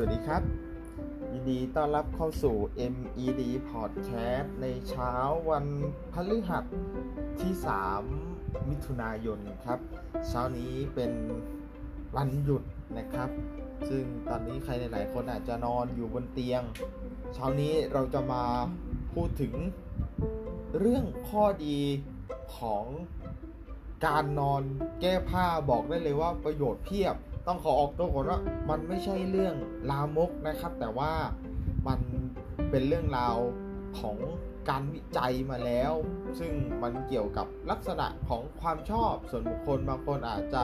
สวัสดีครับ ยินดีต้อนรับเข้าสู่ MED Podcast ในเช้าวันพฤหัสที่ 3 มิถุนายนครับ เช้านี้เป็นวันหยุดนะครับ ซึ่งตอนนี้ใครหลายๆคนอาจจะนอนอยู่บนเตียง เช้านี้เราจะมาพูดถึงเรื่องข้อดีของการนอนแก้ผ้าบอกได้เลยว่าประโยชน์เพียบ ต้องขอออกตัวก่อนว่ามันไม่ใช่เรื่องลามกนะครับ แต่ว่ามันเป็นเรื่องราวของการวิจัยมาแล้ว ซึ่งมันเกี่ยวกับลักษณะของความชอบส่วนบุคคลบางคนอาจจะ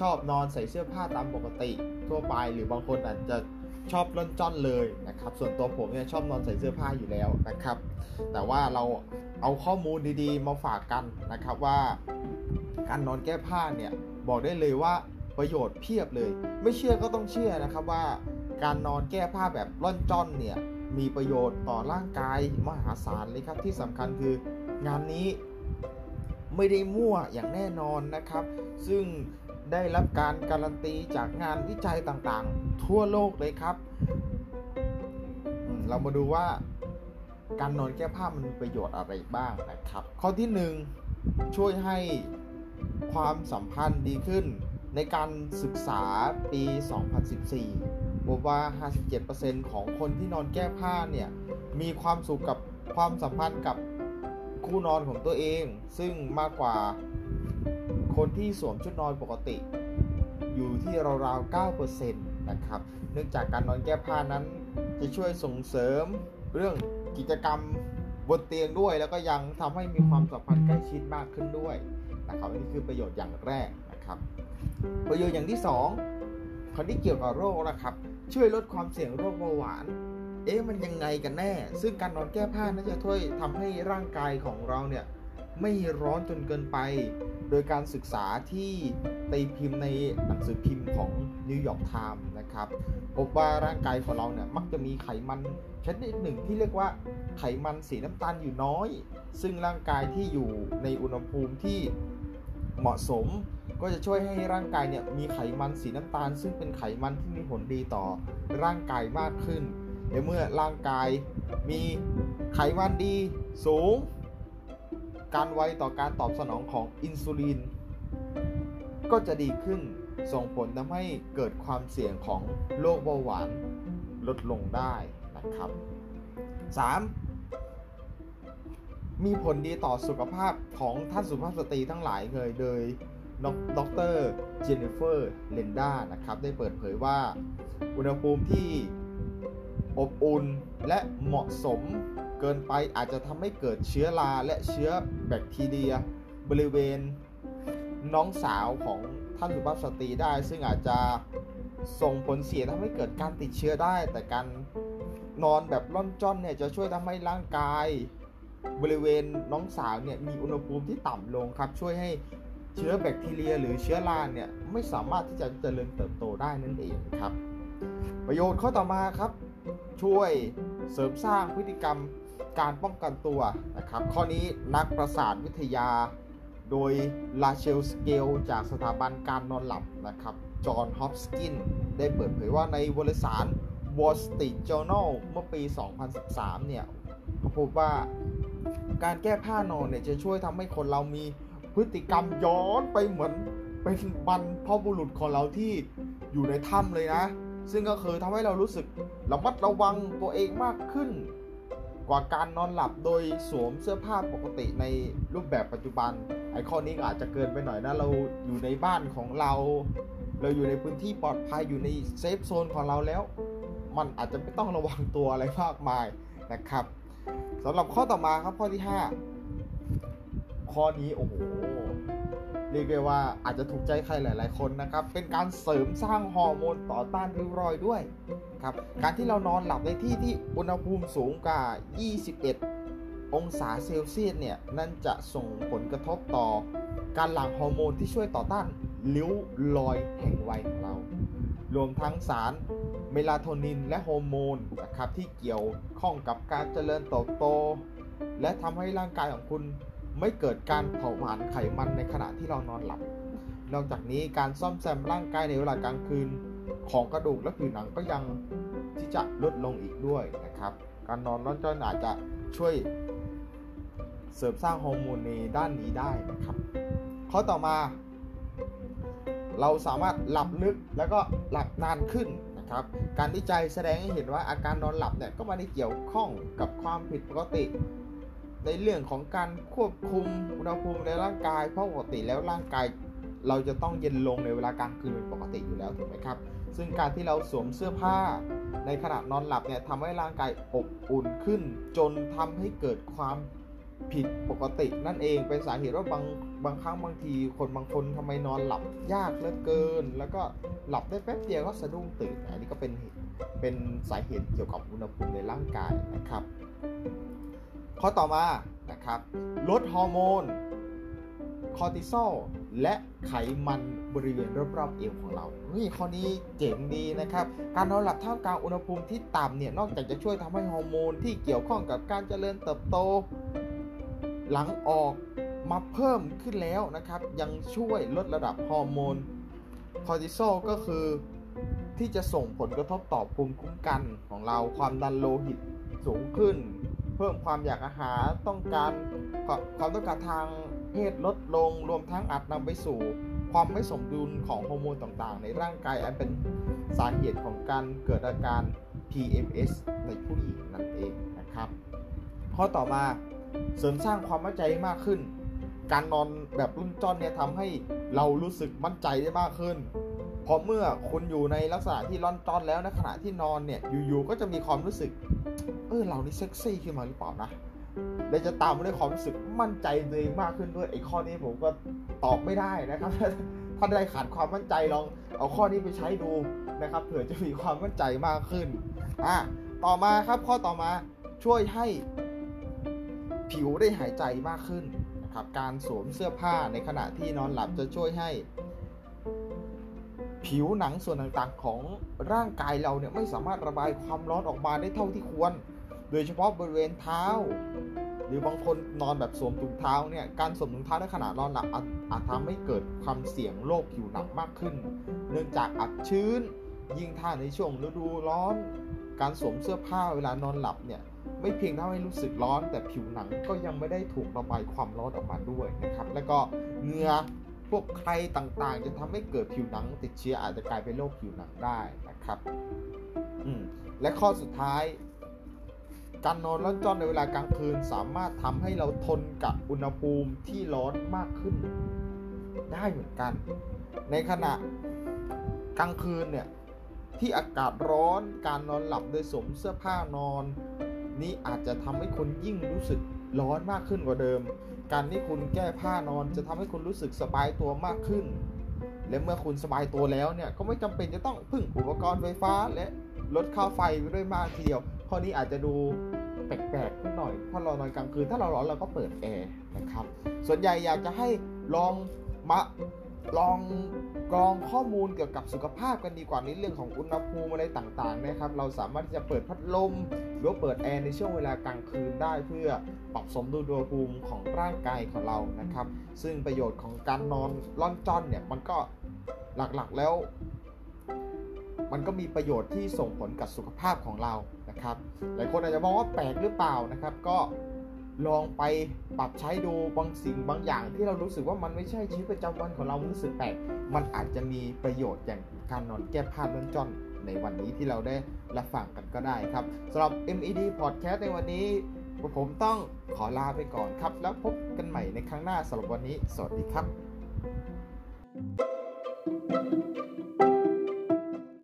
ชอบนอนใส่เสื้อผ้าตามปกติทั่วไป หรือบางคนอาจจะชอบล่อนจ้อนเลยนะครับ ส่วนตัวผมเนี่ยชอบนอนใส่เสื้อผ้าอยู่แล้วนะครับ แต่ว่าเราเอาข้อมูลดีๆ มาฝากกันนะครับว่า การนอนแก้ผ้าเนี่ยบอกได้เลยว่า ประโยชน์เพียบเลย ไม่เชื่อก็ต้องเชื่อนะครับว่า การนอนแก้ผ้าแบบร่อนจ้อนเนี่ยมีประโยชน์ต่อร่างกายมหาศาลเลยครับ ที่สำคัญคืองานนี้ไม่ได้มั่วอย่างแน่นอนนะครับ ซึ่งได้รับการการันตีจากงานวิจัยต่างๆ ทั่วโลกเลยครับ เรามาดูว่าการนอนแก้ผ้ามันมีประโยชน์อะไรบ้างนะครับ ข้อที่ 1 ช่วยให้ความสัมพันธ์ดีขึ้น ในการศึกษาปี 2014พบว่า 57%ของคนที่นอนแก้ผ้าเนี่ย มีความสุขกับความสัมพันธ์กับคู่นอนของตัวเอง ซึ่งมากกว่าคนที่สวมชุดนอนปกติ อยู่ที่ราวๆ9%นะครับ เนื่องจากการนอนแก้ผ้านั้นจะช่วยส่งเสริมเรื่องกิจกรรมบนเตียงด้วย แล้วก็ยังทำให้มีความสัมพันธ์ใกล้ชิดมากขึ้นด้วยนะครับนนี้คือประโยชน์อย่างแรก ประโยชน์อย่างที่2คราวนี้เกี่ยวกับโรคนะครับ ช่วยลดความเสี่ยงโรคเบาหวาน เอ๊ะมันยังไงกันแน่ ซึ่งการนอนแก้ผ้านั้นจะช่วยทำให้ร่างกายของเราเนี่ยไม่ร้อนจนเกินไป โดยการศึกษาที่ตีพิมพ์ในหนังสือพิมพ์ของนิวยอร์กไทม์นะครับ พบว่าร่างกายของเราเนี่ยมักจะมีไขมันชนิดหนึ่งที่เรียกว่าไขมันสีน้ำตาลอยู่น้อย ซึ่งร่างกายที่อยู่ในอุณหภูมิที่เหมาะสม ก็จะช่วยให้ร่างกายเนี่ยมีไขมันสีน้ำตาล ซึ่งเป็นไขมันที่มีผลดีต่อร่างกายมากขึ้นในเมื่อร่างกายมีไขมันดีสูง การไวต่อการตอบสนองของอินซูลินก็จะดีขึ้นส่งผลทำให้เกิดความเสี่ยงของโรคเบาหวานลดลงได้นะครับ 3. มีผลดีต่อสุขภาพของท่านสุภาพสตรีทั้งหลายเลยโดย ดรเจนนิเฟอร์เลนด้านะครับได้เปิดเผยว่า อุณหภูมิที่อบอุ่นและเหมาะสมเกินไปอาจจะทำให้เกิดเชื้อราและเชื้อแบคทีเรีย บริเวณน้องสาวของท่านสุภาพสตรีได้ ซึ่งอาจจะส่งผลเสียทำให้เกิดการติดเชื้อได้ แต่การนอนแบบร่อนจ้อนเนี่ยจะช่วยทำให้ร่างกาย บริเวณน้องสาวเนี่ยมีอุณหภูมิที่ต่ำลงครับ ช่วยให้ เชื้อแบคทีเรีย หรือเชื้อราเนี่ยไม่สามารถที่จะเจริญเติบโตได้นั่นเองครับ ประโยชน์ข้อต่อมาครับ ช่วยเสริมสร้างพฤติกรรมการป้องกันตัวนะครับ ข้อนี้นักประสาทวิทยา โดยลาเชลสเกลจากสถาบันการนอนหลับนะครับ จอห์นฮอปกินส์ ได้เปิดเผยว่าในวารสาร Wall Street Journal เมื่อปี 2013 เนี่ยพบว่าการแก้ผ้านอนเนี่ยจะช่วยทำให้คนเรามี พฤติกรรมย้อนไปเหมือนเป็นบรรพบุรุษของเราที่อยู่ในถ้ำเลยนะ ซึ่งก็คือทำให้เรารู้สึกระมัดระวังตัวเองมากขึ้น กว่าการนอนหลับโดยสวมเสื้อผ้าปกติในรูปแบบปัจจุบัน ไอ้ข้อนี้อาจจะเกินไปหน่อยนะ เราอยู่ในบ้านของเรา เราอยู่ในพื้นที่ปลอดภัยอยู่ในเซฟโซนของเราแล้ว มันอาจจะไม่ต้องระวังตัวอะไรมากมายนะครับสำหรับข้อต่อมาครับข้อที่ 5 ข้อนี้โอ้โหเรียกได้ว่าอาจจะถูกใจใครหลาย ๆ คนนะครับ เป็นการเสริมสร้างฮอร์โมนต่อต้านริ้วรอยด้วยครับ การที่เรานอนหลับในที่ที่อุณหภูมิสูงกว่า 21 องศาเซลเซียสเนี่ย นั่นจะส่งผลกระทบต่อการหลั่งฮอร์โมนที่ช่วยต่อต้านริ้วรอยแห่งวัยของเรา รวมทั้งสารเมลาโทนินและฮอร์โมนนะครับที่เกี่ยวข้องกับการเจริญเติบโต และทำให้ร่างกายของคุณ ไม่เกิดการเผาผลาญไขมันในขณะที่เรานอนหลับ นอกจากนี้การซ่อมแซมร่างกายในเวลากลางคืนของกระดูกและผิวหนังก็ยังที่จะลดลงอีกด้วยนะครับ การนอนร่อนจ้อนอาจจะช่วยเสริมสร้างฮอร์โมนในด้านนี้ได้นะครับข้อต่อมา เราสามารถหลับลึกแล้วก็หลับนานขึ้นนะครับ การวิจัยแสดงให้เห็นว่าอาการนอนหลับเนี่ยก็ไม่ได้เกี่ยวข้องกับความผิดปกติ ในเรื่องของการควบคุมอุณหภูมิในร่างกาย เพราะปกติแล้วร่างกายเราจะต้องเย็นลงในเวลากลางคืนเป็นปกติอยู่แล้วถูกไหมครับ ซึ่งการที่เราสวมเสื้อผ้า ในขณะนอนหลับเนี่ยทำให้ร่างกายอบอุ่นขึ้น จนทำให้เกิดความผิดปกตินั่นเองเป็นสาเหตุว่าบางบางครั้งบางทีคนบางคนทำไมนอนหลับยากเหลือเกิน แล้วก็หลับได้แป๊บเดียวก็สะดุ้งตื่นอันนี้ก็เป็นเป็นสาเหตุเกี่ยวกับอุณหภูมิในร่างกายนะครับ ข้อต่อมานะครับลดฮอร์โมนคอร์ติซอลและไขมันบริเวณรอบๆเอวของเรานี่ข้อนี้เจ๋งดีนะครับ การนอนหลับท่ามกลางอุณหภูมิที่ต่ำเนี่ย นอกจากจะช่วยทำให้ฮอร์โมนที่เกี่ยวข้องกับการเจริญเติบโต หลังออกมาเพิ่มขึ้นแล้วนะครับ ยังช่วยลดระดับฮอร์โมนคอร์ติซอลก็คือที่จะส่งผลกระทบต่อภูมิคุ้มกันของเราความดันโลหิตสูงขึ้น เพิ่มความอยากอาหารต้องการความต้องการทางเพศลดลงรวมทั้งอาจนำไปสู่ความไม่สมดุลของฮอร์โมนต่างๆ ในร่างกายอันเป็นสาเหตุของการเกิดอาการ PMS ในผู้หญิงนั่นเองนะครับ ข้อต่อมาเสริมสร้างความมั่นใจมากขึ้น การนอนแบบรุ่นจ้อนเนี่ยทำให้เรารู้สึกมั่นใจได้มากขึ้น เพราะเมื่อคุณอยู่ในลักษณะที่ร่อนจ้อนแล้วในขณะที่นอนเนี่ยอยู่ๆก็จะมีความรู้สึก เออเรานี่เซ็กซี่ขึ้นมาหรือเปล่านะและจะตามมาด้วยความรู้สึกมั่นใจตัวเองมากขึ้นด้วยไอ้ข้อนี้ผมก็ตอบไม่ได้นะครับ ถ้าได้ขาดความมั่นใจลองเอาข้อนี้ไปใช้ดูนะครับเผื่อจะมีความมั่นใจมากขึ้นอะต่อมาครับข้อต่อมาช่วยให้ผิวได้หายใจมากขึ้นนะครับการสวมเสื้อผ้าในขณะที่นอนหลับจะช่วยให้ ผิวหนังส่วนต่างๆ ของร่างกายเราเนี่ยไม่สามารถระบายความร้อนออกมาได้เท่าที่ควร โดยเฉพาะบริเวณเท้า หรือบางคนนอนแบบสวมถุงเท้าเนี่ยการสวมถุงเท้าในขณะนอนหลับอาจทำให้เกิดความเสี่ยงโรคผิวหนังมากขึ้น เนื่องจากอับชื้น ยิ่งถ้าในช่วงฤดูร้อน การสวมเสื้อผ้าเวลานอนหลับเนี่ยไม่เพียงทำให้รู้สึกร้อน แต่ผิวหนังก็ยังไม่ได้ถูกระบายความร้อนออกมาด้วยนะครับ แล้วก็เหงื่อ วกใครต่างๆ จะทำให้เกิดผิวหนังติดเชื้ออาจจะกลายเป็นโรคผิวหนังได้นะครับอืมและข้อสุดท้าย การนอนร้อนจ้อนในเวลากลางคืนสามารถทำให้เราทนกับอุณหภูมิที่ร้อนมากขึ้น ได้เหมือนกัน ในขณะกลางคืนเนี่ยที่อากาศร้อนการนอนหลับโดยสวมเสื้อผ้านอน นี้อาจจะทำให้คุณยิ่งรู้สึกร้อนมากขึ้นกว่าเดิม การที่คุณแก้ผ้านอนจะทำให้คุณรู้สึกสบายตัวมากขึ้น และเมื่อคุณสบายตัวแล้วเนี่ยก็ไม่จำเป็นจะต้องพึ่งอุปกรณ์ไฟฟ้าและลดค่าไฟไปด้วยมากทีเดียว ข้อนี้อาจจะดูแปลกๆนิดหน่อยถ้าเรานอนกลางคืนถ้าเราร้อนเราก็เปิดแอร์นะครับ ส่วนใหญ่อยากจะให้ลองมา ลองกรองข้อมูลเกี่ยวกับสุขภาพกันดีกว่าในเรื่องของอุณหภูมิอะไรต่างๆนะครับ เราสามารถที่จะเปิดพัดลมหรือเปิดแอร์ในช่วงเวลากลางคืนได้เพื่อปรับสมดุลอุณหภูมิของร่างกายของเรานะครับ ซึ่งประโยชน์ของการนอนร่อนจ้อนเนี่ยมันก็หลักๆแล้ว มันก็มีประโยชน์ที่ส่งผลกับสุขภาพของเรานะครับ หลายคนอาจจะมองว่าแปลกหรือเปล่านะครับ ก็ ลองไปปรับใช้ดูบางสิ่งบางอย่างที่เรารู้สึกว่ามันไม่ใช่ชีวิตประจำวันของเรารู้สึกแปลกมันอาจจะมีประโยชน์อย่างการนอนแก้ผ้าล้นจอนในวันนี้ที่เราได้รับฟังกันก็ได้ครับสำหรับ MED Podcast ในวันนี้ผมต้องขอลาไปก่อนครับ แล้วพบกันใหม่ในครั้งหน้าสำหรับวันนี้ สวัสดีครับ